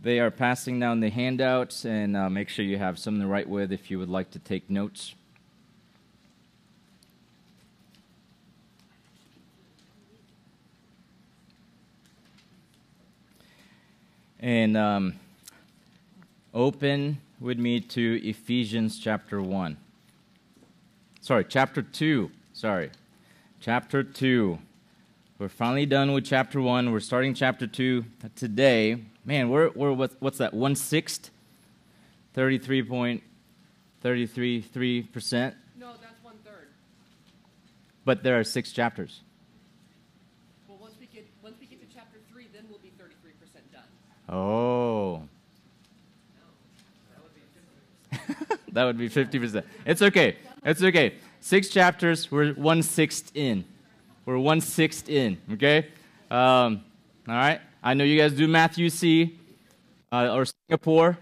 they are passing down the handouts, and uh, make sure you have something to write with if you would like to take notes. And um, open with me to Ephesians chapter 1. Sorry, chapter 2. Sorry. Chapter 2. We're finally done with chapter 1. We're starting chapter 2 today. Man, we're, we're what, what's that? One sixth? 33.333%? No, that's one third. But there are six chapters. Well, once we get once we get to chapter three, then we'll be thirty-three percent done. Oh. that would be 50%. It's okay. It's okay. Six chapters, we're one sixth in. We're one sixth in, okay? Um, all right. I know you guys do Math-U-See uh, or Singapore.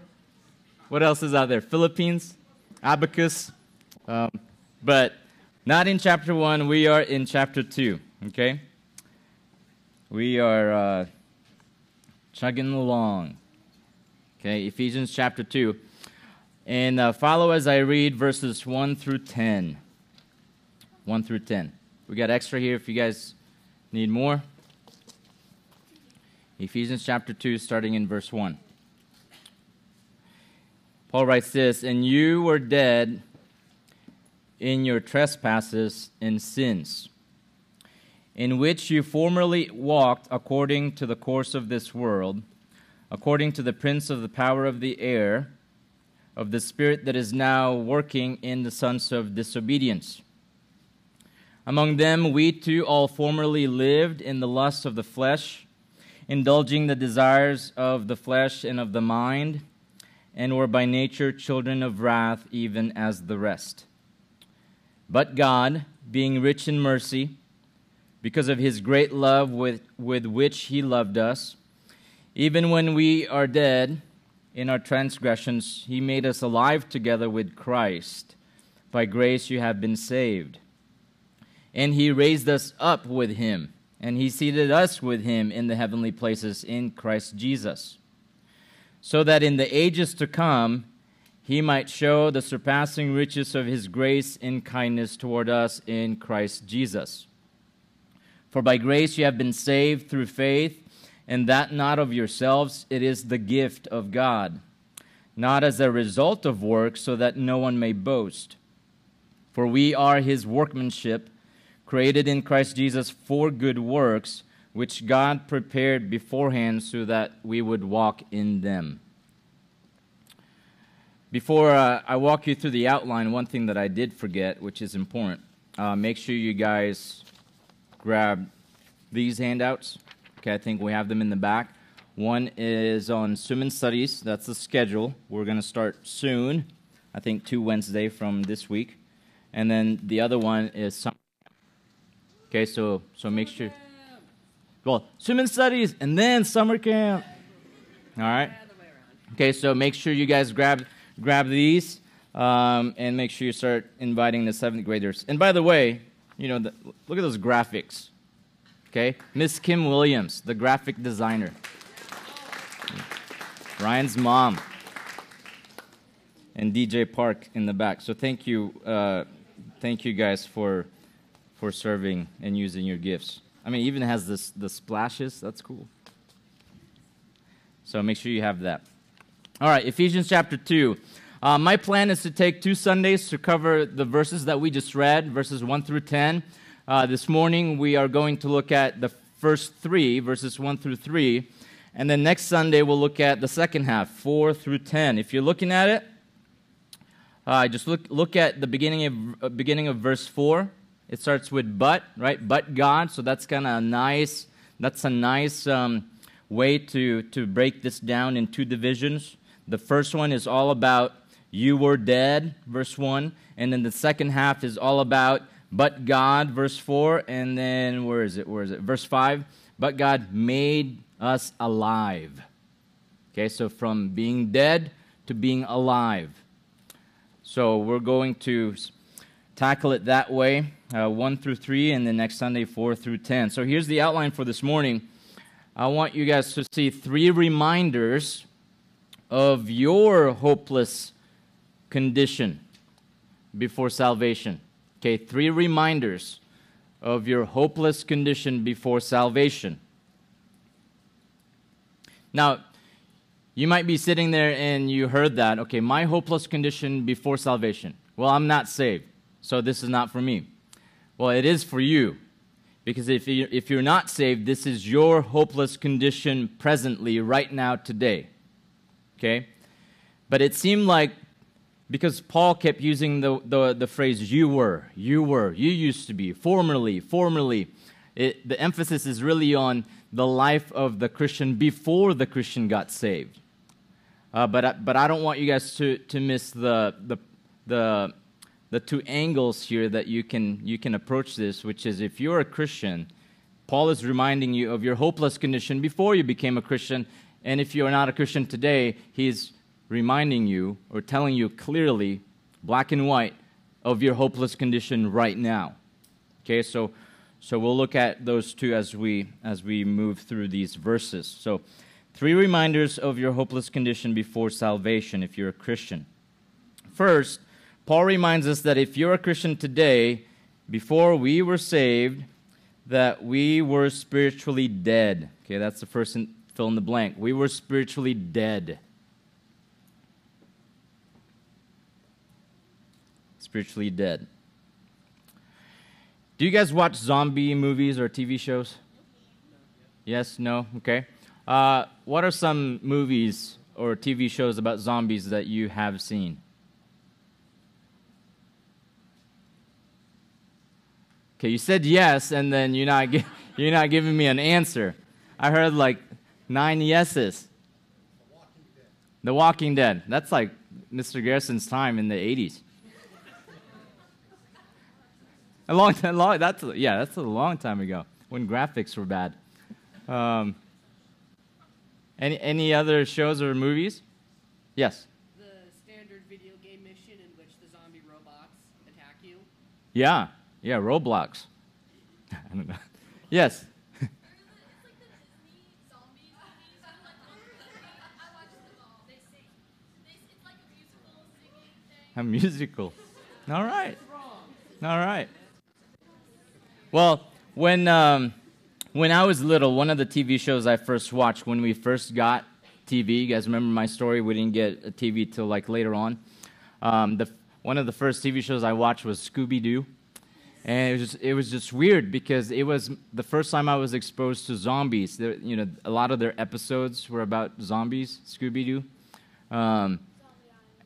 What else is out there? Philippines, Abacus. Um, but not in chapter one. We are in chapter two, okay? We are uh, chugging along. Okay, Ephesians chapter 2. And uh, follow as I read verses 1 through 10. 1 through 10. We got extra here if you guys need more. Ephesians chapter 2, starting in verse 1. Paul writes this And you were dead in your trespasses and sins, in which you formerly walked according to the course of this world, according to the prince of the power of the air, of the spirit that is now working in the sons of disobedience. Among them, we too all formerly lived in the lusts of the flesh indulging the desires of the flesh and of the mind, and were by nature children of wrath, even as the rest. But God, being rich in mercy, because of his great love with, with which he loved us, even when we are dead in our transgressions, he made us alive together with Christ. By grace you have been saved. And he raised us up with him and he seated us with him in the heavenly places in Christ Jesus, so that in the ages to come he might show the surpassing riches of his grace and kindness toward us in Christ Jesus. For by grace you have been saved through faith, and that not of yourselves, it is the gift of God, not as a result of works, so that no one may boast. For we are his workmanship created in Christ Jesus for good works, which God prepared beforehand so that we would walk in them. Before uh, I walk you through the outline, one thing that I did forget, which is important, uh, make sure you guys grab these handouts. Okay, I think we have them in the back. One is on Sermon Studies. That's the schedule. We're going to start soon. I think two Wednesday from this week. And then the other one is Okay, so so make sure. Well, swimming studies and then summer camp. All right. Okay, so make sure you guys grab grab these um, and make sure you start inviting the seventh graders. And by the way, you know, the, look at those graphics. Okay, Miss Kim Williams, the graphic designer. Ryan's mom. And DJ Park in the back. So thank you, uh, thank you guys for for serving and using your gifts. I mean, even has this the splashes. That's cool. So make sure you have that. All right, Ephesians chapter two. Uh, my plan is to take two Sundays to cover the verses that we just read, verses one through ten. Uh, this morning we are going to look at the first three, verses one through three, and then next Sunday we'll look at the second half, four through ten. If you're looking at it, uh, just look look at the beginning of uh, beginning of verse four. It starts with but, right? But God. So that's kind of a nice. That's a nice um, way to to break this down in two divisions. The first one is all about you were dead, verse one, and then the second half is all about but God, verse four, and then where is it? Where is it? Verse five. But God made us alive. Okay, so from being dead to being alive. So we're going to tackle it that way uh, 1 through 3, and then next Sunday, 4 through 10. So here's the outline for this morning. I want you guys to see three reminders of your hopeless condition before salvation. Okay, three reminders of your hopeless condition before salvation. Now, you might be sitting there and you heard that, okay, my hopeless condition before salvation. Well, I'm not saved, so this is not for me. Well, it is for you. Because if, you, if you're not saved, this is your hopeless condition presently, right now, today. Okay? But it seemed like because Paul kept using the, the, the phrase you were, you were, you used to be, formerly, formerly. It, the emphasis is really on the life of the Christian before the Christian got saved. Uh, but, I, but I don't want you guys to, to miss the, the, the the two angles here that you can you can approach this which is if you're a christian paul is reminding you of your hopeless condition before you became a christian. And if you're not a christian today he's reminding you or telling you clearly black and white of your hopeless condition right now. Okay so so we'll look at those two as we as we move through these verses. So three reminders of your hopeless condition before salvation if you're a christian. First Paul reminds us that if you're a Christian today, before we were saved, that we were spiritually dead. Okay, that's the first in, fill in the blank. We were spiritually dead. Spiritually dead. Do you guys watch zombie movies or TV shows? Yes, no, okay. Uh, what are some movies or TV shows about zombies that you have seen? Okay, you said yes, and then you're not, you're not giving me an answer. I heard like nine yeses. The Walking Dead. The Walking Dead. That's like Mr. Garrison's time in the 80s. a long time, long, that's, yeah, that's a long time ago when graphics were bad. Um, any, any other shows or movies? Yes. The standard video game mission in which the zombie robots attack you. Yeah. Yeah, Roblox. I don't know. Yes. A musical. All right. All right. Well, when um, when I was little, one of the TV shows I first watched when we first got TV. You guys remember my story? We didn't get a TV till like later on. Um, the one of the first TV shows I watched was Scooby Doo and it was just, it was just weird because it was the first time I was exposed to zombies. There, you know, a lot of their episodes were about zombies, Scooby Doo, um,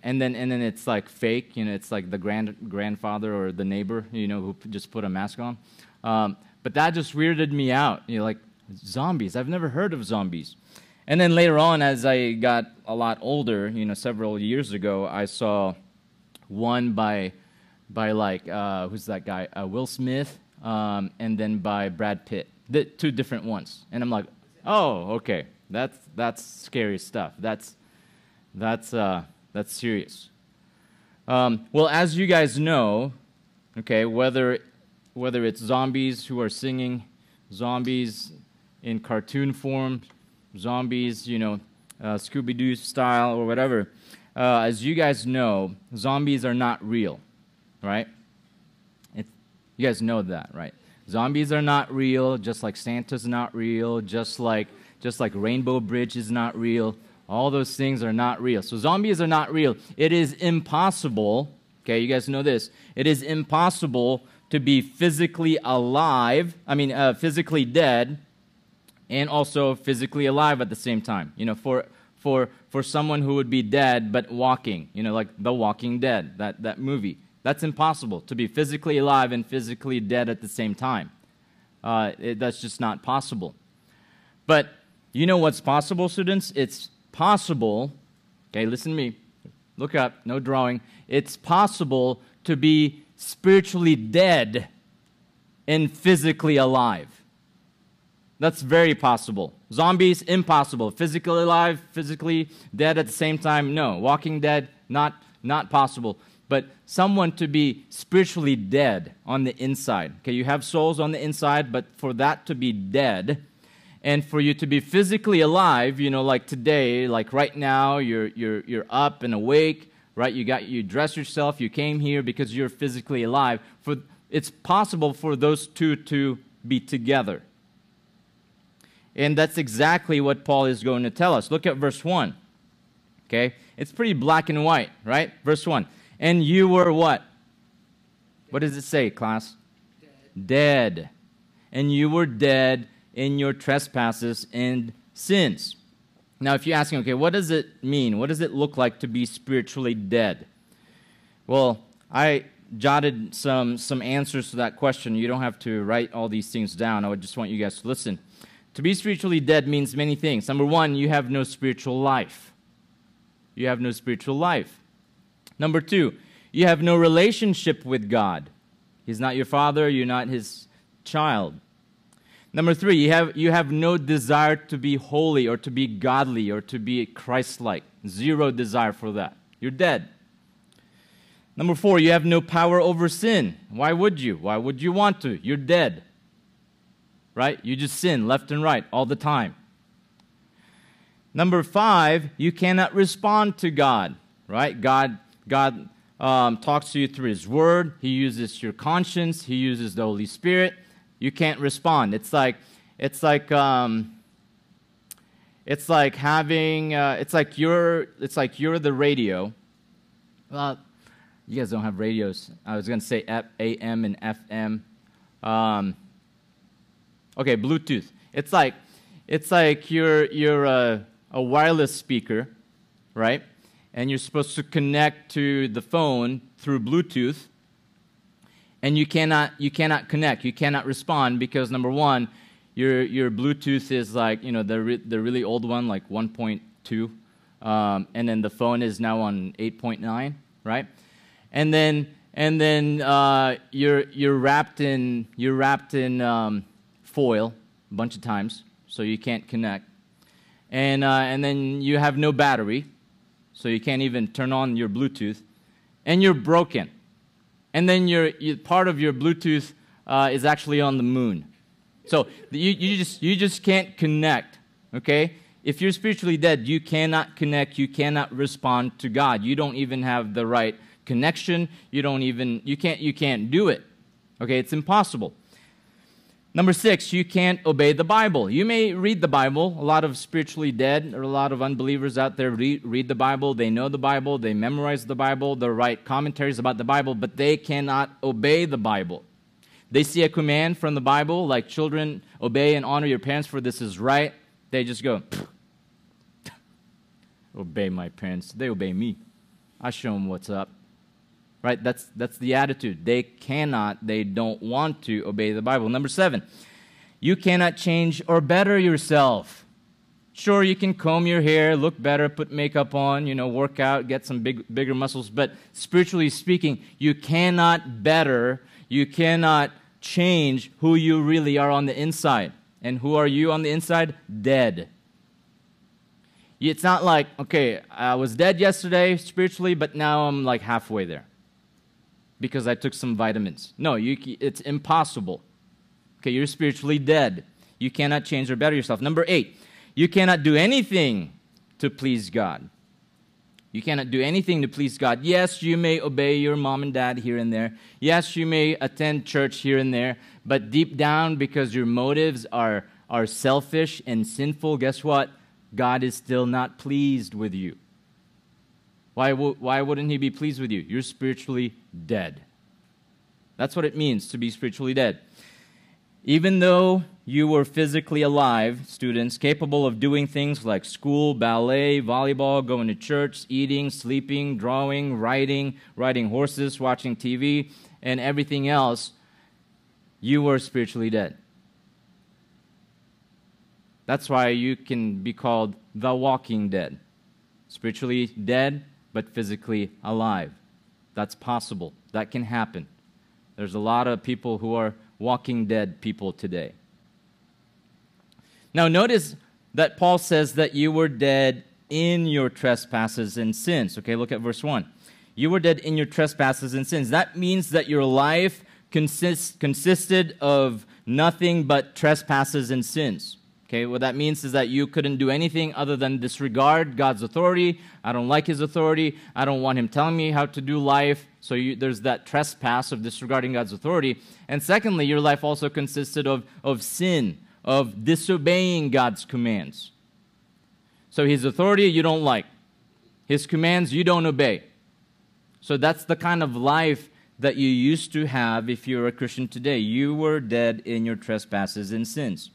and then and then it's like fake. You know, it's like the grand grandfather or the neighbor, you know, who just put a mask on. Um, but that just weirded me out. You know, like zombies. I've never heard of zombies. And then later on, as I got a lot older, you know, several years ago, I saw one by by like uh, who's that guy? Uh, Will Smith, um, and then by Brad Pitt. The two different ones, and I'm like, oh, okay, that's that's scary stuff. That's that's uh, that's serious. Um, well, as you guys know, okay, whether whether it's zombies who are singing, zombies in cartoon form, zombies, you know, uh, Scooby Doo style or whatever. Uh, as you guys know, zombies are not real right? It's, you guys know that, right? Zombies are not real, just like Santa's not real, just like just like Rainbow Bridge is not real. All those things are not real. So zombies are not real. It is impossible, okay, you guys know this. It is impossible to be physically alive, I mean uh, physically dead and also physically alive at the same time. You know, for for for someone who would be dead but walking, you know, like The Walking Dead, that that movie. That's impossible to be physically alive and physically dead at the same time. Uh, it, that's just not possible. But you know what's possible, students? It's possible, okay, listen to me. Look up, no drawing. It's possible to be spiritually dead and physically alive. That's very possible. Zombies, impossible. Physically alive, physically dead at the same time, no. Walking dead, not, not possible but someone to be spiritually dead on the inside. Okay, you have souls on the inside, but for that to be dead And for you to be physically alive, you know, like today, like right now, you're, you're, you're up and awake, right? You got you dress yourself, you came here because you're physically alive. For it's possible for those two to be together. And that's exactly what Paul is going to tell us. Look at verse 1. Okay? It's pretty black and white, right? Verse 1. And you were what? What does it say, class? Dead. dead. And you were dead in your trespasses and sins. Now, if you're asking, okay, what does it mean? What does it look like to be spiritually dead? Well, I jotted some, some answers to that question. You don't have to write all these things down. I would just want you guys to listen. To be spiritually dead means many things. Number one, you have no spiritual life. You have no spiritual life. Number two, you have no relationship with God. He's not your father, you're not his child. Number three, you have, you have no desire to be holy or to be godly or to be Christ like. Zero desire for that. You're dead. Number four, you have no power over sin. Why would you? Why would you want to? You're dead. Right? You just sin left and right all the time. Number five, you cannot respond to God. Right? God, God um, talks to you through His Word. He uses your conscience. He uses the Holy Spirit. You can't respond. It's like, it's like, um, it's like having, uh, it's like you're, it's like you're the radio. Well, you guys don't have radios. I was going to say AM and FM. Um, okay, Bluetooth. It's like it's like you're you're a, a wireless speaker, right? And you're supposed to connect to the phone through Bluetooth, and you cannot you cannot connect. You cannot respond because number one, your your Bluetooth is like you know the re, the really old one, like 1.2, um, and then the phone is now on 8.9, right? and then and then uh, you're you're wrapped in you're wrapped in um, foil a bunch of times, so you can't connect, and uh, and then you have no battery, so you can't even turn on your Bluetooth, and you're broken, and then your you, part of your Bluetooth uh, is actually on the moon, so you you just you just can't connect, okay. If you're spiritually dead, you cannot connect, you cannot respond to God. You don't even have the right connection. You don't even, you can't, you can't do it. Okay, it's impossible. Number six, you can't obey the Bible. You may read the Bible. A lot of spiritually dead or a lot of unbelievers out there read, read the Bible. They know the Bible. They memorize the Bible. They write commentaries about the Bible, but they cannot obey the Bible. They see a command from the Bible, like children, obey and honor your parents, for this is right. They just go, obey my parents. They obey me. I show them what's up right? That's, that's the attitude. They cannot, they don't want to obey the Bible. Number seven, you cannot change or better yourself. Sure, you can comb your hair, look better, put makeup on, you know, work out, get some big, bigger muscles, but spiritually speaking, you cannot better, you cannot change who you really are on the inside. And who are you on the inside? Dead. It's not like, okay, I was dead yesterday spiritually, but now I'm like halfway there because I took some vitamins. No, you, it's impossible. Okay, you're spiritually dead. You cannot change or better yourself. Number eight, you cannot do anything to please God. You cannot do anything to please God. Yes, you may obey your mom and dad here and there. Yes, you may attend church here and there. But deep down, because your motives are, are selfish and sinful, guess what? God is still not pleased with you. Why, why wouldn't he be pleased with you? You're spiritually dead. That's what it means to be spiritually dead. Even though you were physically alive, students, capable of doing things like school, ballet, volleyball, going to church, eating, sleeping, drawing, writing, riding horses, watching TV, and everything else, you were spiritually dead. That's why you can be called the walking dead. Spiritually dead, but physically alive. That's possible. That can happen. There's a lot of people who are walking dead people today. Now, notice that Paul says that you were dead in your trespasses and sins. Okay, look at verse 1. You were dead in your trespasses and sins. That means that your life consist, consisted of nothing but trespasses and sins. Okay, what that means is that you couldn't do anything other than disregard God's authority. I don't like his authority. I don't want him telling me how to do life. So you, there's that trespass of disregarding God's authority. And secondly, your life also consisted of, of sin, of disobeying God's commands. So his authority you don't like, his commands you don't obey. So that's the kind of life that you used to have if you're a Christian today. You were dead in your trespasses and sins.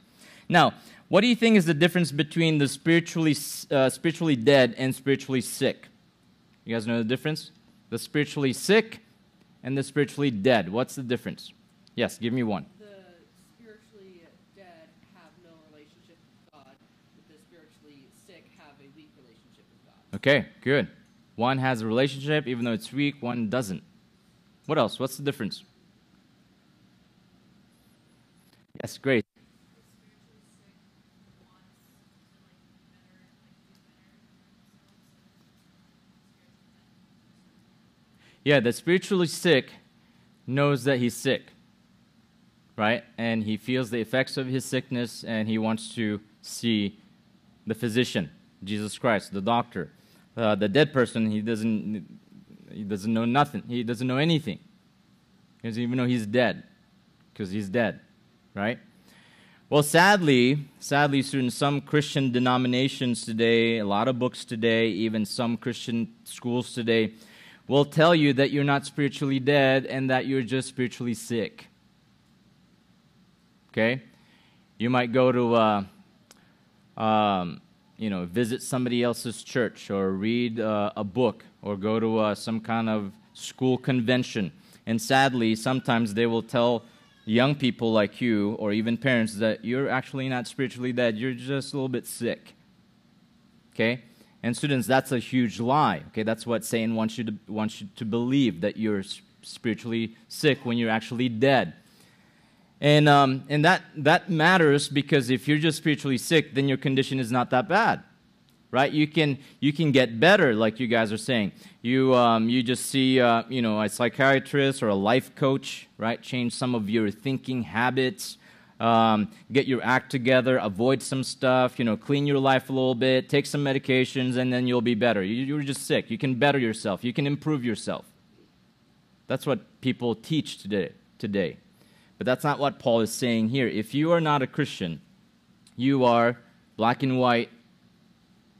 Now, what do you think is the difference between the spiritually, uh, spiritually dead and spiritually sick? You guys know the difference? The spiritually sick and the spiritually dead. What's the difference? Yes, give me one. The spiritually dead have no relationship with God, but the spiritually sick have a weak relationship with God. Okay, good. One has a relationship, even though it's weak, one doesn't. What else? What's the difference? Yes, great. Yeah, the spiritually sick knows that he's sick, right? And he feels the effects of his sickness and he wants to see the physician, Jesus Christ, the doctor. Uh, the dead person, he doesn't, he doesn't know nothing. He doesn't know anything. He doesn't even know he's dead because he's dead, right? Well, sadly, sadly, students, some Christian denominations today, a lot of books today, even some Christian schools today, will tell you that you're not spiritually dead and that you're just spiritually sick. Okay? You might go to, uh, um, you know, visit somebody else's church or read uh, a book or go to uh, some kind of school convention. And sadly, sometimes they will tell young people like you or even parents that you're actually not spiritually dead, you're just a little bit sick. Okay? And students, that's a huge lie. Okay, that's what Satan wants you to wants you to believe that you're spiritually sick when you're actually dead. And um, and that that matters because if you're just spiritually sick, then your condition is not that bad, right? You can you can get better, like you guys are saying. You um, you just see uh, you know a psychiatrist or a life coach, right? Change some of your thinking habits um, get your act together, avoid some stuff, you know, clean your life a little bit, take some medications, and then you'll be better. You, are just sick. You can better yourself. You can improve yourself. That's what people teach today. Today, but that's not what Paul is saying here. If you are not a Christian, you are black and white.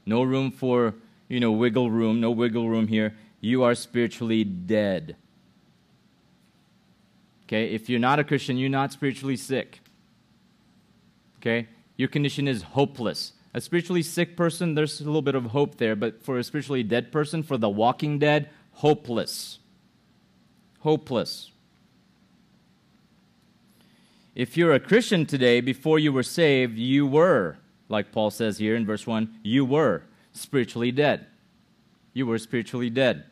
No room for you know wiggle room. No wiggle room here. You are spiritually dead. Okay, if you're not a Christian, you're not spiritually sick. Okay? Your condition is hopeless. A spiritually sick person, there's a little bit of hope there, but for a spiritually dead person, for the walking dead, hopeless. Hopeless. If you're a Christian today, before you were saved, you were, like Paul says here in verse 1, you were spiritually dead. You were spiritually dead.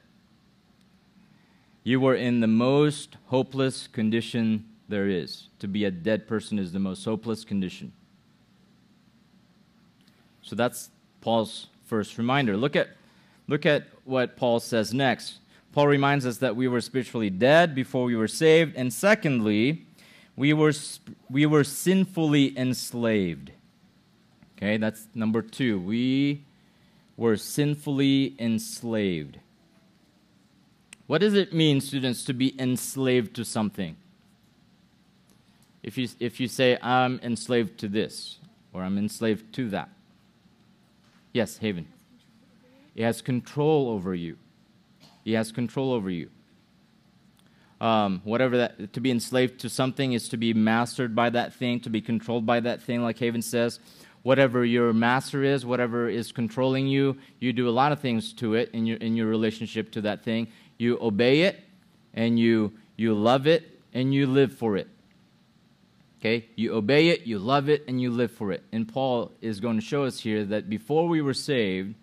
You were in the most hopeless condition there is. To be a dead person is the most hopeless condition. So that's Paul's first reminder. Look at, look at what Paul says next. Paul reminds us that we were spiritually dead before we were saved, and secondly, we were, we were sinfully enslaved. Okay, that's number two. We were sinfully enslaved. What does it mean, students, to be enslaved to something? If you, if you say, I'm enslaved to this, or I'm enslaved to that, Yes, Haven. He has control over you. He has control over you. Um, whatever that, to be enslaved to something is to be mastered by that thing, to be controlled by that thing, like Haven says. Whatever your master is, whatever is controlling you, you do a lot of things to it in your, in your relationship to that thing. You obey it, and you, you love it, and you live for it. Okay? You obey it, you love it, and you live for it. And Paul is going to show us here that before we were saved,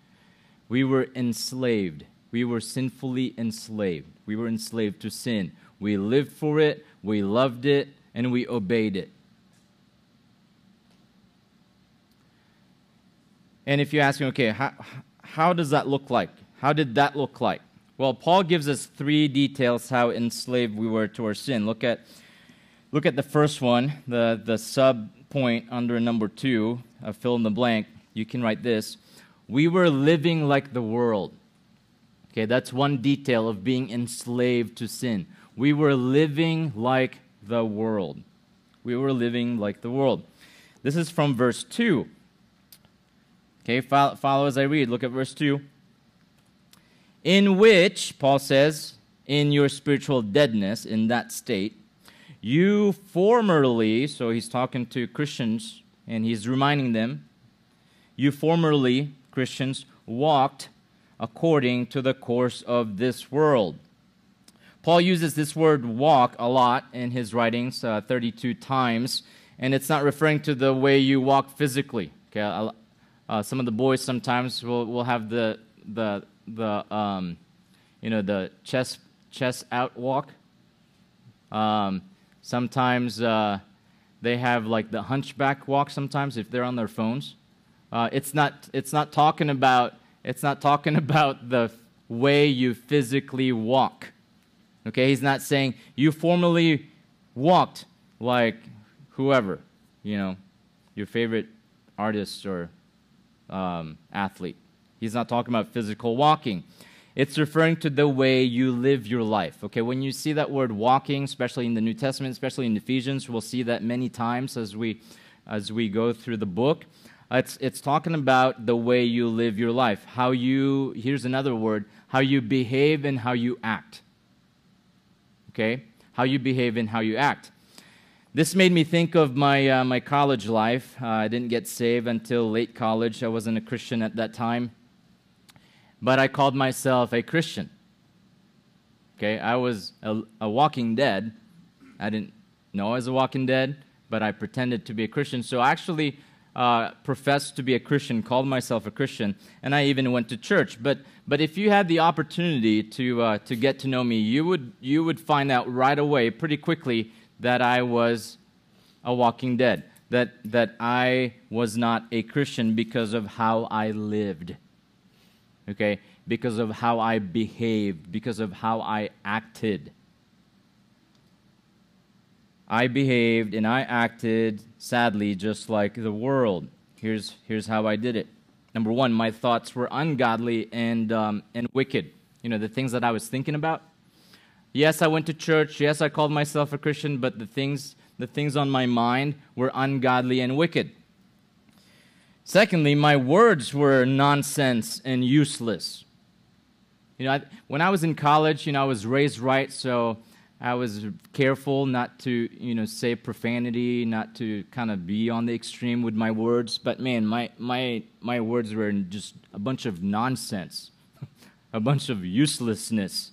we were enslaved. We were sinfully enslaved. We were enslaved to sin. We lived for it, we loved it, and we obeyed it. And if you ask me, okay, how, how does that look like? How did that look like? Well, Paul gives us three details how enslaved we were to our sin. Look at Look at the first one, the, the sub point under number two, uh, fill in the blank, you can write this. We were living like the world. Okay, that's one detail of being enslaved to sin. We were living like the world. We were living like the world. This is from verse 2. Okay, follow, follow as I read. Look at verse 2. In which, Paul says, in your spiritual deadness, in that state, you formerly, so he's talking to Christians and he's reminding them, you formerly, Christians, walked according to the course of this world. Paul uses this word walk a lot in his writings, uh, 32 times, and it's not referring to the way you walk physically. Okay, uh, some of the boys sometimes will, will have the, the, the um, you know, the chest, chest out walk. Um, sometimes uh, they have like the hunchback walk sometimes if they're on their phones. Uh, it's, not, it's not talking about it's not talking about the way you physically walk. Okay, he's not saying you formerly walked like whoever, you know, your favorite artist or um, athlete. He's not talking about physical walking. It's referring to the way you live your life. Okay, when you see that word walking, especially in the New Testament, especially in Ephesians, we'll see that many times as we as we go through the book. It's, it's talking about the way you live your life. How you, here's another word, how you behave and how you act. Okay? How you behave and how you act. This made me think of my, uh, my college life. Uh, I didn't get saved until late college. I wasn't a Christian at that time. But I called myself a Christian. Okay? I was a, a walking dead. I didn't know I was a walking dead, but I pretended to be a Christian. So I actually, uh, professed to be a Christian, called myself a Christian, and I even went to church. But, but if you had the opportunity to, uh, to get to know me, you would, you would find out right away, pretty quickly, that I was a walking dead, that, that I was not a Christian because of how I lived, okay? Because of how I behaved, because of how I acted. I behaved and I acted, sadly, just like the world. Here's, here's how I did it. Number one, my thoughts were ungodly and, um, and wicked. You know, the things that I was thinking about. Yes, I went to church. Yes, I called myself a Christian, but the things, the things on my mind were ungodly and wicked. Secondly, my words were nonsense and useless. You know, I, when I was in college, you know, I was raised right, so I was careful not to, you know, say profanity, not to kind of be on the extreme with my words. But man, my my my words were just a bunch of nonsense, a bunch of uselessness.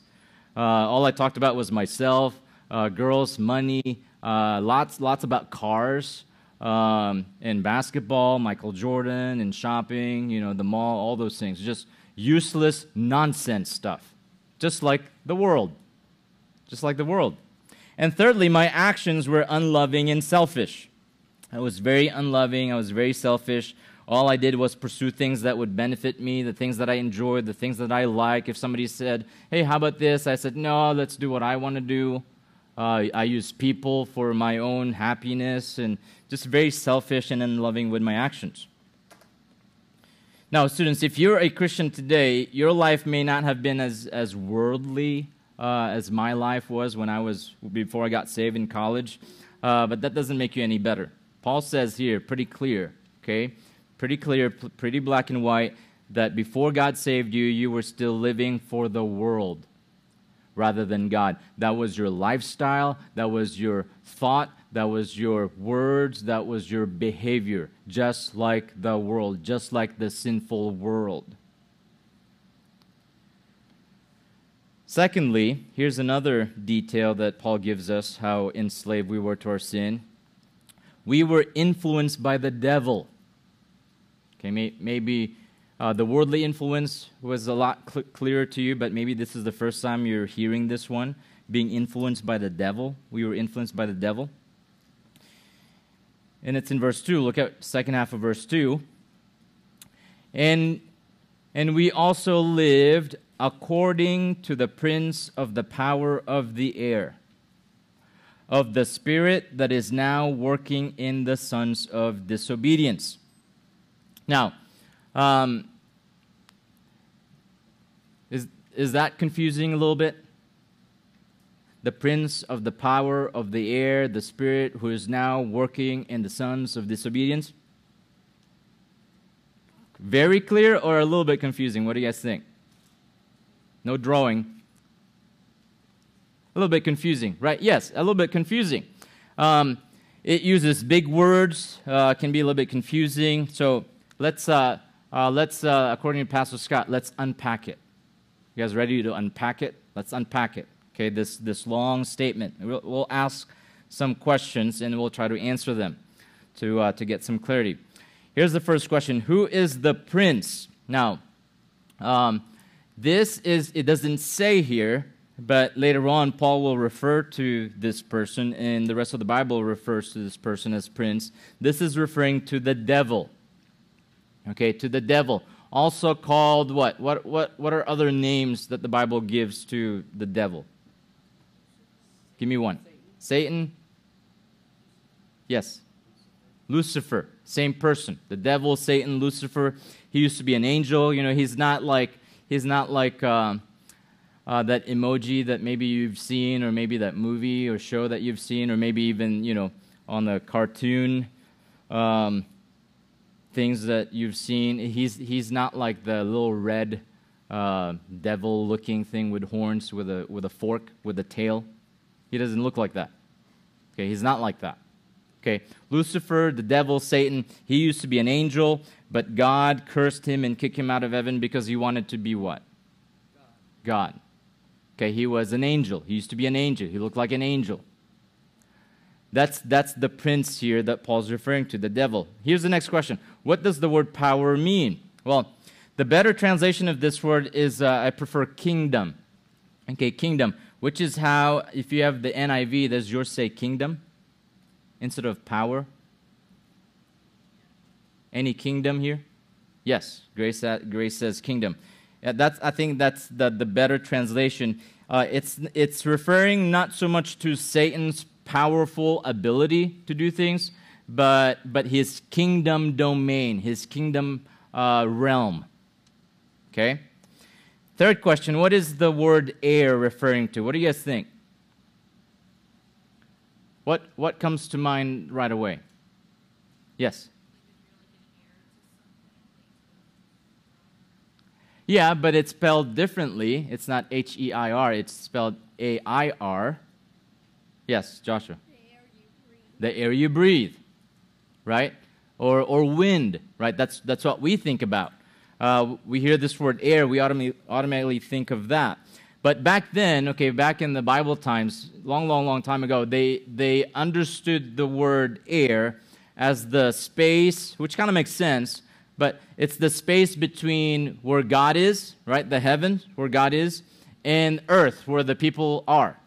Uh, all I talked about was myself, uh, girls, money, uh, lots lots about cars, um, and basketball, Michael Jordan, and shopping. You know, the mall, all those things. Just useless nonsense stuff, just like the world just like the world. And thirdly, my actions were unloving and selfish. I was very unloving, I was very selfish. All I did was pursue things that would benefit me, the things that I enjoyed, the things that I like. If somebody said, hey, how about this? I said, no, let's do what I want to do. Uh, I use people for my own happiness and just very selfish and unloving with my actions. Now, students, if you're a Christian today, your life may not have been as, as worldly uh, as my life was when I was before I got saved in college, uh, but that doesn't make you any better. Paul says here, pretty clear, okay, pretty clear, pretty black and white, that before God saved you, you were still living for the world rather than God. That was your lifestyle, that was your thought, that was your words, that was your behavior, just like the world, just like the sinful world. Secondly, here's another detail that Paul gives us how enslaved we were to our sin. We were influenced by the devil. Okay, may, maybe uh, the worldly influence was a lot cl- clearer to you, but maybe this is the first time you're hearing this one being influenced by the devil. We were influenced by the devil. And it's in verse 2. Look at second half of verse 2. And and we also lived according to the prince of the power of the air. of the Spirit that is now working in the sons of disobedience. Now, um, is, is that confusing a little bit? The prince of the power of the air, the Spirit who is now working in the sons of disobedience? Very clear or a little bit confusing? What do you guys think? No drawing. A little bit confusing, right? Yes, a little bit confusing. Um, it uses big words, uh, can be a little bit confusing. So let's, uh, uh, let's uh, according to Pastor Scott, let's unpack it. You guys ready to unpack it? Let's unpack it. Okay, this, this long statement. We'll, we'll ask some questions and we'll try to answer them to, uh, to get some clarity. Here's the first question Who is the prince? Now, um, this is, it doesn't say here, but later on, Paul will refer to this person, and the rest of the Bible refers to this person as prince. This is referring to the devil. Okay, to the devil. Also called what? What, what, what are other names that the Bible gives to the devil? Give me one. Satan? Yes. Lucifer. Same person. The devil, Satan, Lucifer. He used to be an angel. You know, he's not like, he's not like, um, uh, that emoji that maybe you've seen, or maybe that movie or show that you've seen, or maybe even you know on the cartoon um, things that you've seen. He's he's not like the little red uh, devil-looking thing with horns, with a with a fork, with a tail. He doesn't look like that. Okay, he's not like that. Okay, Lucifer, the devil, Satan, he used to be an angel, but God cursed him and kicked him out of heaven because he wanted to be what? God. God. Okay, he was an angel. He used to be an angel. He looked like an angel. That's, that's the prince here that Paul's referring to, the devil. Here's the next question What does the word power mean? Well, the better translation of this word is uh, I prefer kingdom. Okay, kingdom, which is how, if you have the NIV, does yours say kingdom instead of power? Any kingdom here? Yes, Grace, Grace says kingdom. Yeah, that's, I think that's the, the better translation. Uh, it's, it's referring not so much to Satan's powerful ability to do things, but, but his kingdom domain, his kingdom uh, realm. Okay? Third question What is the word air referring to? What do you guys think? What, what comes to mind right away? Yes? Yeah, but it's spelled differently. It's not H E I R, it's spelled A I R. Yes, Joshua. The air you breathe. The air you breathe, right? Or, or wind, right? That's, that's what we think about. Uh, we hear this word air, we automa- automatically think of that. But back then, okay, back in the Bible times, long, long, long time ago, they, they understood the word air as the space, which kind of makes sense, but it's the space between where God is, right? The heavens, where God is, and earth, where the people are.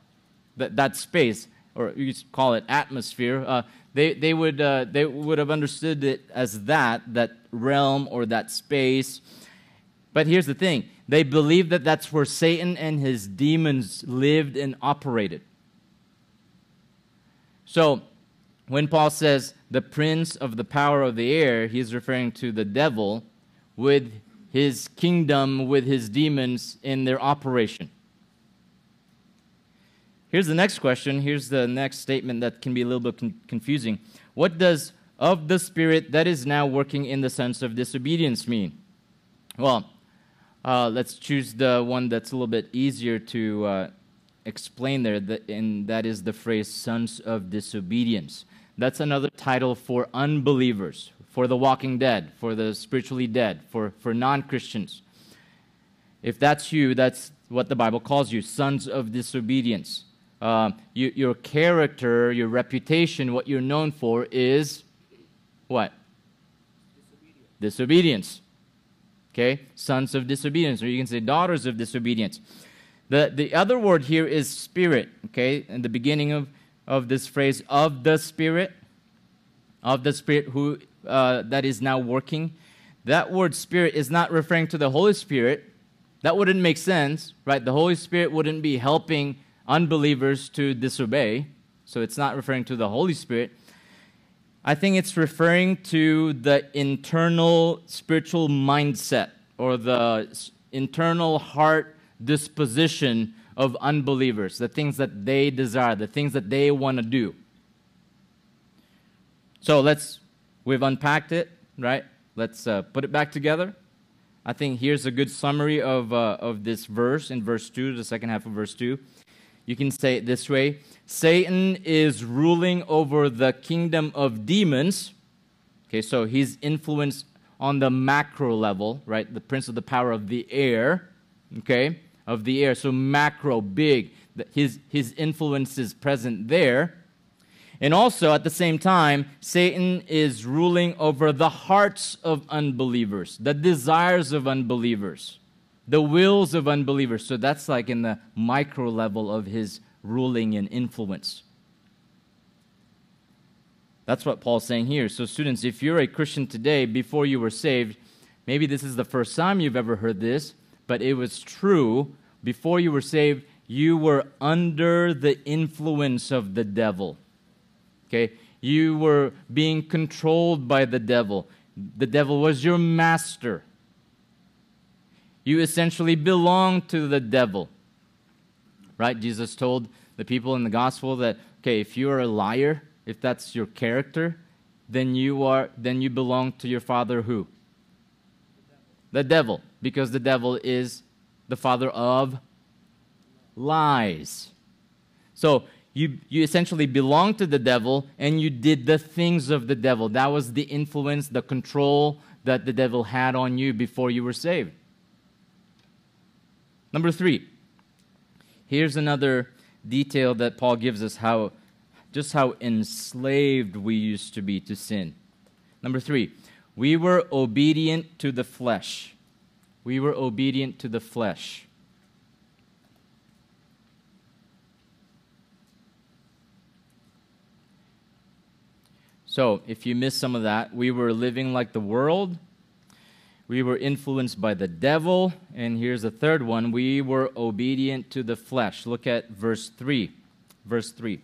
That, that space, or you could call it atmosphere, uh, they, they, would, uh, they would have understood it as that, that realm or that space. But here's the thing they believed that that's where Satan and his demons lived and operated. So, when Paul says the prince of the power of the air, he's referring to the devil with his kingdom, with his demons in their operation. Here's the next question. Here's the next statement that can be a little bit con- confusing. What does of the Spirit that is now working in the sense of disobedience mean? Well, uh, let's choose the one that's a little bit easier to uh, explain there, and that is the phrase sons of disobedience. That's another title for unbelievers, for the walking dead, for the spiritually dead, for, for non Christians. If that's you, that's what the Bible calls you sons of disobedience. Uh, you, your character, your reputation, what you're known for is what? Disobedience. Disobedience. Okay? Sons of disobedience, or you can say daughters of disobedience. The, the other word here is spirit. Okay? In the beginning of of this phrase of the Spirit, of the Spirit who uh, that is now working. That word Spirit is not referring to the Holy Spirit. That wouldn't make sense, right? The Holy Spirit wouldn't be helping unbelievers to disobey. So it's not referring to the Holy Spirit. I think it's referring to the internal spiritual mindset or the internal heart disposition of unbelievers, the things that they desire, the things that they want to do. So let's, we've unpacked it, right? Let's uh, put it back together. I think here's a good summary of, uh, of this verse in verse 2, the second half of verse 2. You can say it this way Satan is ruling over the kingdom of demons. Okay, so he's influenced on the macro level, right? The prince of the power of the air, okay, of the air. So macro, big. His, his influence is present there. And also, at the same time, Satan is ruling over the hearts of unbelievers, the desires of unbelievers, the wills of unbelievers. So that's like in the micro level of his ruling and influence. That's what Paul's saying here. So, students, if you're a Christian today, before you were saved, maybe this is the first time you've ever heard this, but it was true. Before you were saved, you were under the influence of the devil. Okay? You were being controlled by the devil. The devil was your master. You essentially belong to the devil. Right? Jesus told the people in the gospel that, okay, if you are a liar, if that's your character, then you are then you belong to your father who? The devil, the devil because the devil is the father of lies. So you, you essentially belonged to the devil and you did the things of the devil. That was the influence, the control that the devil had on you before you were saved. Number three, here's another detail that Paul gives us how just how enslaved we used to be to sin. Number three, we were obedient to the flesh. We were obedient to the flesh. So, if you missed some of that, we were living like the world. We were influenced by the devil. And here's the third one we were obedient to the flesh. Look at verse 3. Verse 3.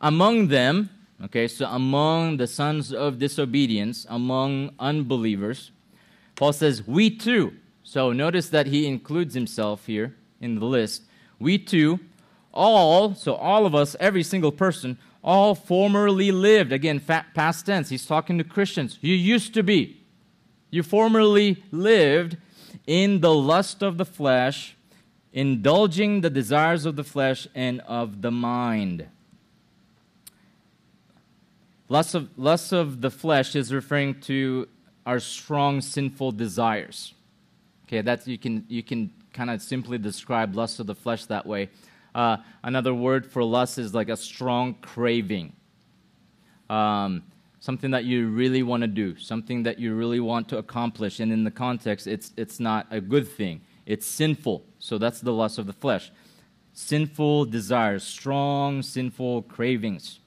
Among them, okay, so among the sons of disobedience, among unbelievers, Paul says, We too. So notice that he includes himself here in the list. We too, all, so all of us, every single person, all formerly lived. Again, past tense. He's talking to Christians. You used to be. You formerly lived in the lust of the flesh, indulging the desires of the flesh and of the mind. Lust of, lust of the flesh is referring to our strong sinful desires. Okay, that's you can you can kind of simply describe lust of the flesh that way. Uh, another word for lust is like a strong craving. Um, something that you really want to do, something that you really want to accomplish. And in the context, it's, it's not a good thing, it's sinful. So that's the lust of the flesh. Sinful desires, strong sinful cravings.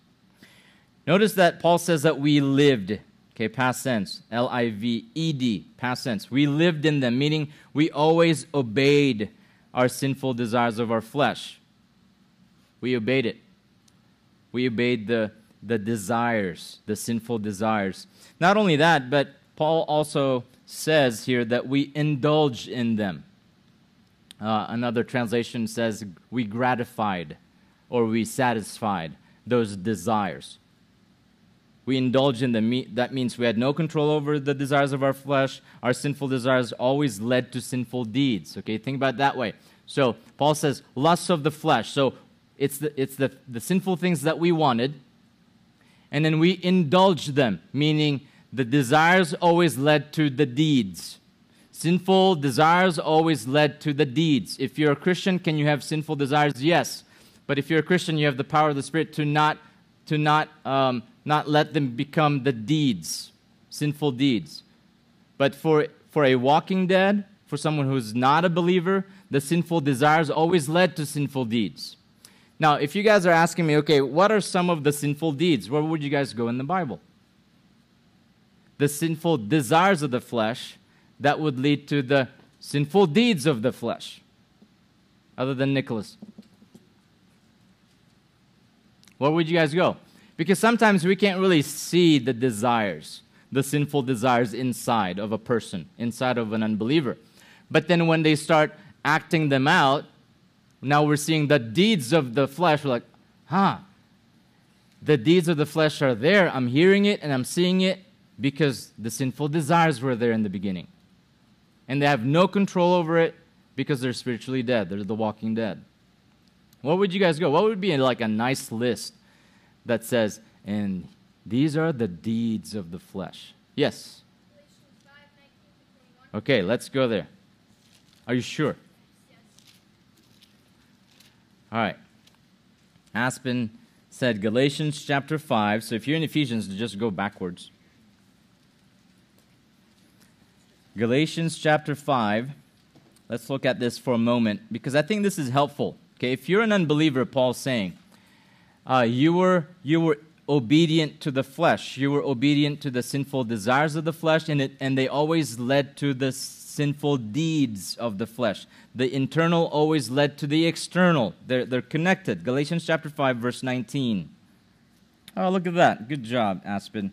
Notice that Paul says that we lived, okay, past tense, L I V E D, past tense. We lived in them, meaning we always obeyed our sinful desires of our flesh. We obeyed it. We obeyed the, the desires, the sinful desires. Not only that, but Paul also says here that we indulge in them. Uh, another translation says we gratified or we satisfied those desires. We indulge in them. That means we had no control over the desires of our flesh. Our sinful desires always led to sinful deeds. Okay, think about that way. So Paul says, lusts of the flesh. So it's the, it's the, the sinful things that we wanted, and then we indulge them, meaning the desires always led to the deeds. Sinful desires always led to the deeds. If you're a Christian, can you have sinful desires? Yes. But if you're a Christian, you have the power of the Spirit to not, to not, um, not let them become the deeds, sinful deeds. But for, for a walking dead, for someone who's not a believer, the sinful desires always led to sinful deeds. Now, if you guys are asking me, okay, what are some of the sinful deeds? Where would you guys go in the Bible? The sinful desires of the flesh that would lead to the sinful deeds of the flesh. Other than Nicholas. Where would you guys go? Because sometimes we can't really see the desires, the sinful desires inside of a person, inside of an unbeliever. But then when they start acting them out, now we're seeing the deeds of the flesh. We're like, huh, the deeds of the flesh are there. I'm hearing it and I'm seeing it because the sinful desires were there in the beginning. And they have no control over it because they're spiritually dead. They're the walking dead. Where would you guys go? What would be like a nice list that says, and these are the deeds of the flesh? Yes. Okay, let's go there. Are you sure? All right. Aspen said Galatians chapter 5. So if you're in Ephesians, just go backwards. Galatians chapter 5. Let's look at this for a moment because I think this is helpful. Okay, if you're an unbeliever, Paul's saying, uh, you, were, you were obedient to the flesh. You were obedient to the sinful desires of the flesh, and, it, and they always led to the sinful deeds of the flesh. The internal always led to the external. They're, they're connected. Galatians chapter 5, verse 19. Oh, look at that. Good job, Aspen.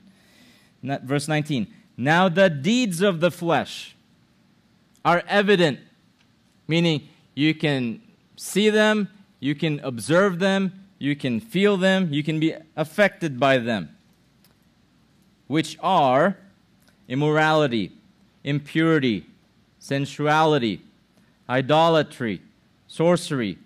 Verse 19. Now the deeds of the flesh are evident, meaning you can see them, you can observe them, you can feel them, you can be affected by them, which are immorality, impurity, sensuality, idolatry, sorcery,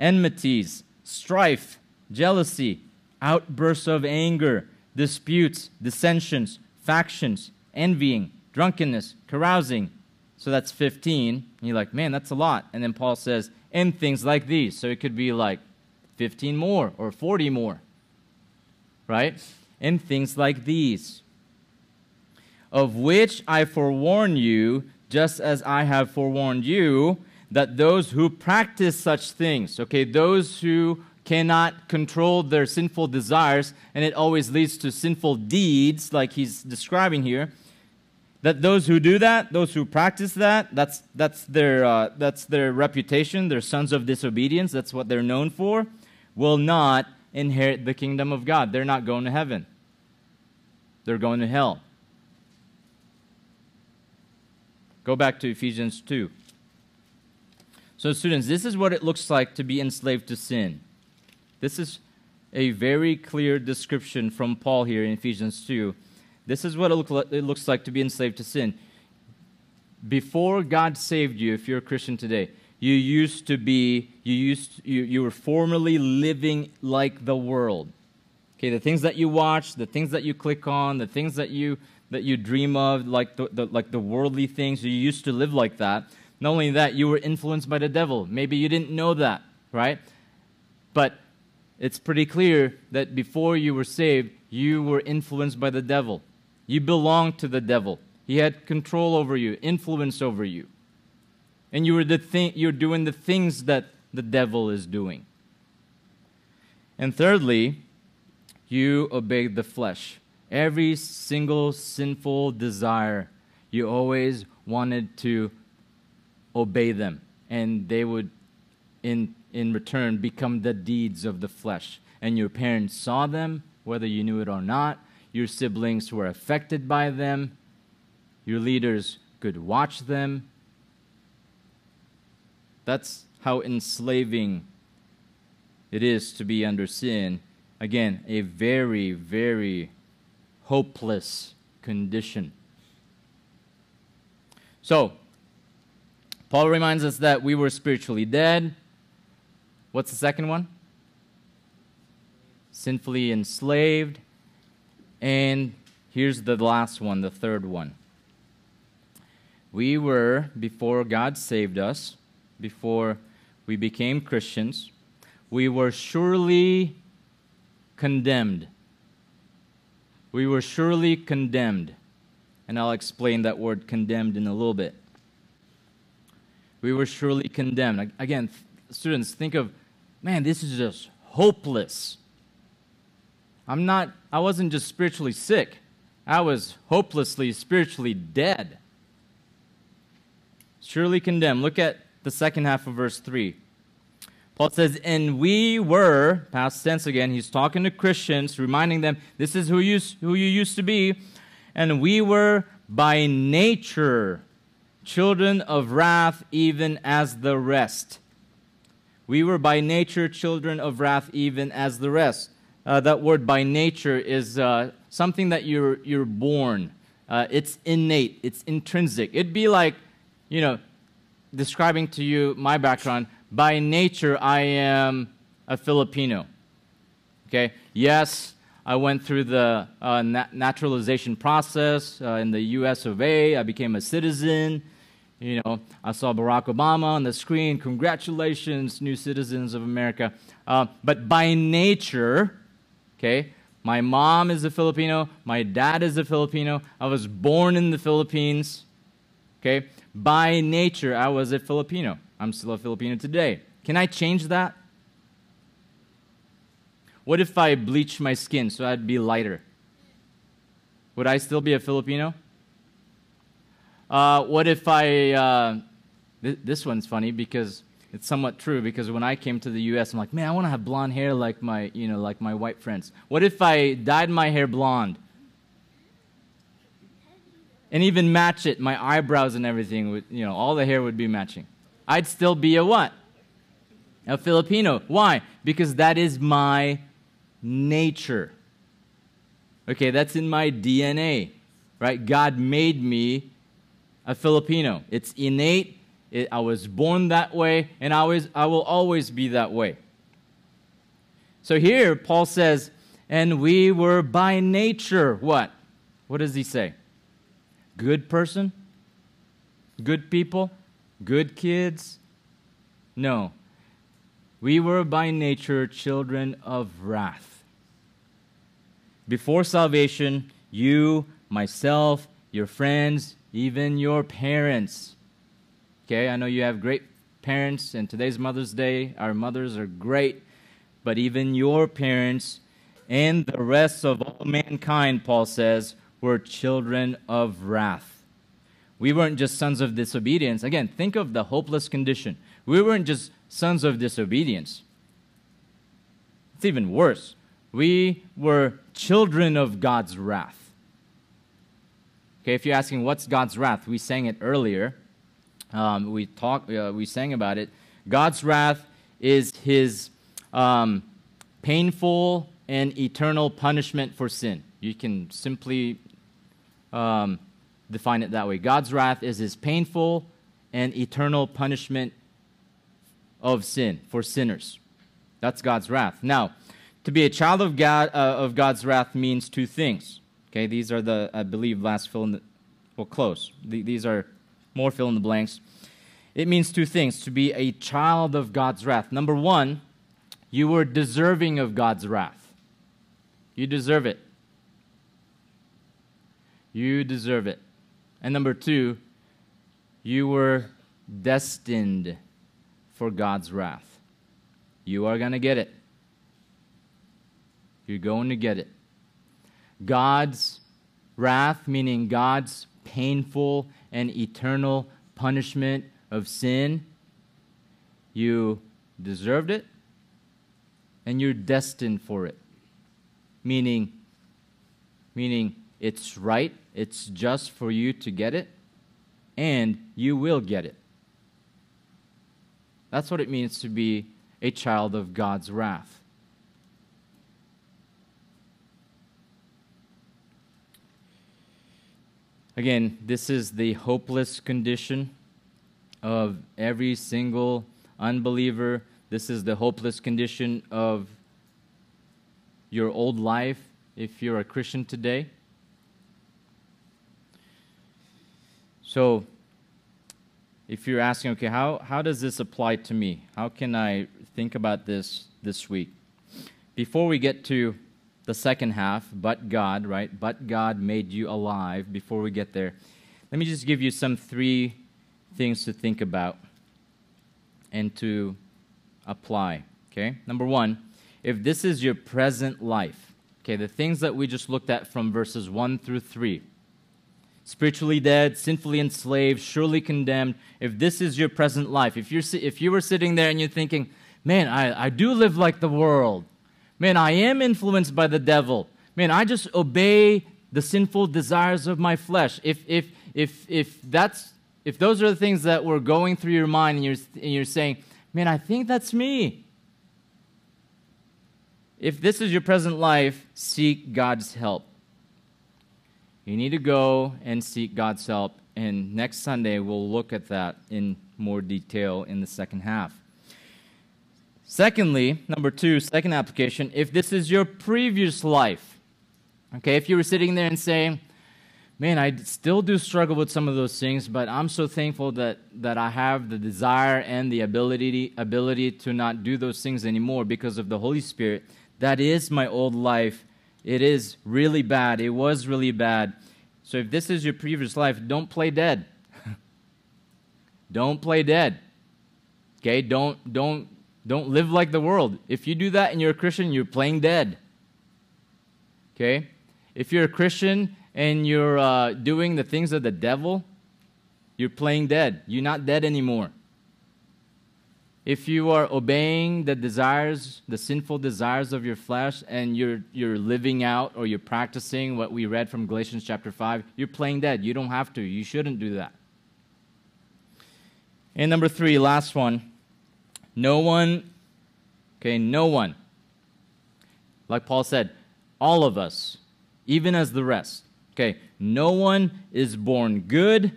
enmities, strife, jealousy, outbursts of anger, disputes, dissensions, factions, envying, drunkenness, carousing. So that's 15. And you're like, man, that's a lot. And then Paul says, and things like these. So it could be like 15 more or 40 more. Right? And things like these. Of which I forewarn you, just as I have forewarned you, that those who practice such things, okay, those who cannot control their sinful desires, and it always leads to sinful deeds, like he's describing here, that those who do that, those who practice that, that's, that's, their, uh, that's their reputation. They're sons of disobedience. That's what they're known for. Will not inherit the kingdom of God. They're not going to heaven, they're going to hell. Go back to Ephesians 2. So, students, this is what it looks like to be enslaved to sin. This is a very clear description from Paul here in Ephesians 2 this is what it, looks like to be enslaved to sin. Before God saved you, if you're a Christian today, you used to be, you, used, you, you were formerly living like the world. Okay, the things that you watch, the things that you click on, the things that you, that you dream of, like the, the, like the worldly things, you used to live like that. Not only that, you were influenced by the devil. Maybe you didn't know that, right? But it's pretty clear that before you were saved, you were influenced by the devil. You belonged to the devil. He had control over you, influence over you. And you were the thing, you're doing the things that the devil is doing. And thirdly, you obeyed the flesh. Every single sinful desire, you always wanted to obey them. And they would, in, in return, become the deeds of the flesh. And your parents saw them, whether you knew it or not, your siblings were affected by them. Your leaders could watch them. That's how enslaving it is to be under sin. Again, a very, very hopeless condition. So, Paul reminds us that we were spiritually dead. What's the second one? Sinfully enslaved. And here's the last one, the third one. We were, before God saved us, before we became Christians, we were surely condemned. We were surely condemned. And I'll explain that word condemned in a little bit. We were surely condemned. Again, students, think of, man, this is just hopeless. I'm not, I wasn't just spiritually sick, I was hopelessly spiritually dead. Surely condemned. Look at the second half of verse 3. Paul says, and we were, past tense again, he's talking to Christians, reminding them, this is who you, who you used to be. And we were by nature children of wrath, even as the rest. We were by nature children of wrath, even as the rest. Uh, that word by nature is uh, something that you're, you're born. Uh, it's innate, it's intrinsic. It'd be like, you know, describing to you my background by nature, I am a Filipino. Okay? Yes, I went through the uh, nat- naturalization process uh, in the US of A. I became a citizen. You know, I saw Barack Obama on the screen. Congratulations, new citizens of America. Uh, but by nature, okay, my mom is a Filipino. My dad is a Filipino. I was born in the Philippines. Okay, by nature, I was a Filipino. I'm still a Filipino today. Can I change that? What if I bleach my skin so I'd be lighter? Would I still be a Filipino? Uh, what if I. Uh, th- this one's funny because it's somewhat true because when I came to the U.S., I'm like, man, I want to have blonde hair like my, you know, like my white friends. What if I dyed my hair blonde? And even match it, my eyebrows and everything, would, you know, all the hair would be matching. I'd still be a what? A Filipino. Why? Because that is my nature. Okay, that's in my DNA, right? God made me a Filipino. It's innate. It, I was born that way, and I, always, I will always be that way. So here, Paul says, and we were by nature what? What does he say? Good person? Good people? Good kids? No. We were by nature children of wrath. Before salvation, you, myself, your friends, even your parents. Okay, I know you have great parents, and today's Mother's Day, our mothers are great, but even your parents and the rest of all mankind, Paul says, were children of wrath. We weren't just sons of disobedience. Again, think of the hopeless condition. We weren't just sons of disobedience. It's even worse. We were children of God's wrath. Okay, if you're asking what's God's wrath, we sang it earlier. Um, we talked, uh, we sang about it. God's wrath is His um, painful and eternal punishment for sin. You can simply um, define it that way. God's wrath is his painful and eternal punishment of sin for sinners. That's God's wrath. Now, to be a child of God uh, of God's wrath means two things. Okay, these are the I believe last fill in the well close. The, these are more fill in the blanks. It means two things to be a child of God's wrath. Number one, you were deserving of God's wrath. You deserve it. You deserve it. And number two, you were destined for God's wrath. You are going to get it. You're going to get it. God's wrath, meaning God's painful and eternal punishment of sin, you deserved it and you're destined for it. Meaning, meaning it's right it's just for you to get it, and you will get it. That's what it means to be a child of God's wrath. Again, this is the hopeless condition of every single unbeliever. This is the hopeless condition of your old life if you're a Christian today. So, if you're asking, okay, how, how does this apply to me? How can I think about this this week? Before we get to the second half, but God, right? But God made you alive, before we get there, let me just give you some three things to think about and to apply, okay? Number one, if this is your present life, okay, the things that we just looked at from verses 1 through 3, spiritually dead, sinfully enslaved, surely condemned, if this is your present life, if, you're, if you were sitting there and you're thinking, man, I, I do live like the world. Man, I am influenced by the devil. Man, I just obey the sinful desires of my flesh. If, if, if, if, that's, if those are the things that were going through your mind and you're, and you're saying, man, I think that's me. If this is your present life, seek God's help. You need to go and seek God's help. And next Sunday, we'll look at that in more detail in the second half. Secondly, number two, second application, if this is your previous life, okay, if you were sitting there and saying, man, I still do struggle with some of those things, but I'm so thankful that, that I have the desire and the ability, ability to not do those things anymore because of the Holy Spirit. That is my old life. It is really bad. It was really bad. So if this is your previous life, don't play dead. don't play dead. Okay? Don't don't don't live like the world. If you do that and you're a Christian, you're playing dead. Okay? If you're a Christian and you're uh, doing the things of the devil, you're playing dead. You're not dead anymore. If you are obeying the desires, the sinful desires of your flesh, and you're, you're living out or you're practicing what we read from Galatians chapter 5, you're playing dead. You don't have to. You shouldn't do that. And number three, last one. No one, okay, no one, like Paul said, all of us, even as the rest, Okay, no one is born good,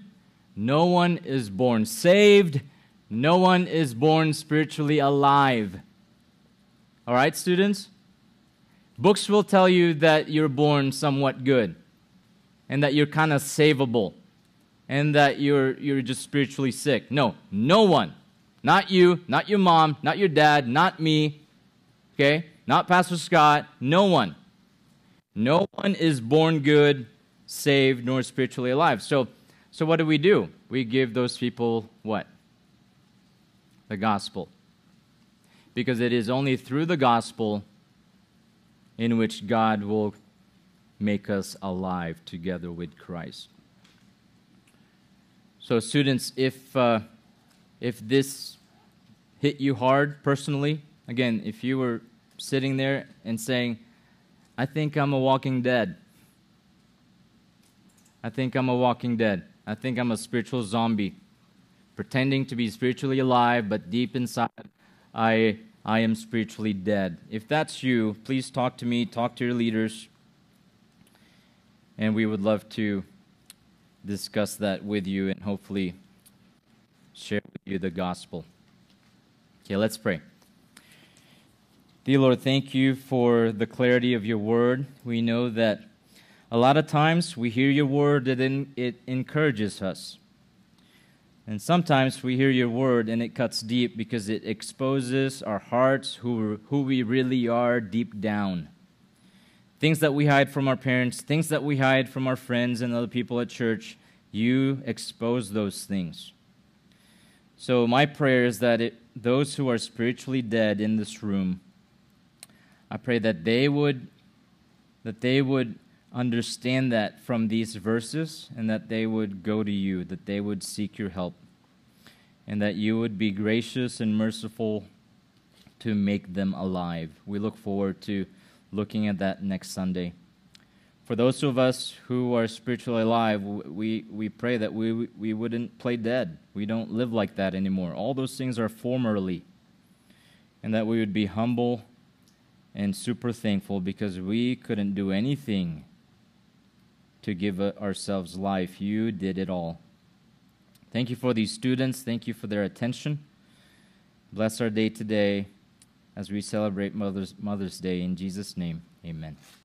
no one is born saved, no one is born spiritually alive. All right, students? Books will tell you that you're born somewhat good and that you're kind of savable and that you're, you're just spiritually sick. No, no one. Not you, not your mom, not your dad, not me, okay? Not Pastor Scott, no one. No one is born good saved nor spiritually alive. So, so what do we do? We give those people what? The gospel. Because it is only through the gospel in which God will make us alive together with Christ. So, students, if, uh, if this hit you hard personally, again, if you were sitting there and saying, I think I'm a walking dead, I think I'm a walking dead. I think I'm a spiritual zombie, pretending to be spiritually alive, but deep inside, I, I am spiritually dead. If that's you, please talk to me, talk to your leaders, and we would love to discuss that with you and hopefully share with you the gospel. Okay, let's pray. Dear Lord, thank you for the clarity of your word. We know that a lot of times we hear your word and it encourages us. And sometimes we hear your word and it cuts deep because it exposes our hearts, who, who we really are deep down. Things that we hide from our parents, things that we hide from our friends and other people at church, you expose those things. So, my prayer is that it, those who are spiritually dead in this room, I pray that they would that they would understand that from these verses and that they would go to you, that they would seek your help, and that you would be gracious and merciful to make them alive. We look forward to looking at that next Sunday. For those of us who are spiritually alive, we, we pray that we, we wouldn't play dead. We don't live like that anymore. All those things are formerly. And that we would be humble and super thankful because we couldn't do anything to give uh, ourselves life. You did it all. Thank you for these students. Thank you for their attention. Bless our day today as we celebrate Mother's, Mother's Day. In Jesus' name, amen.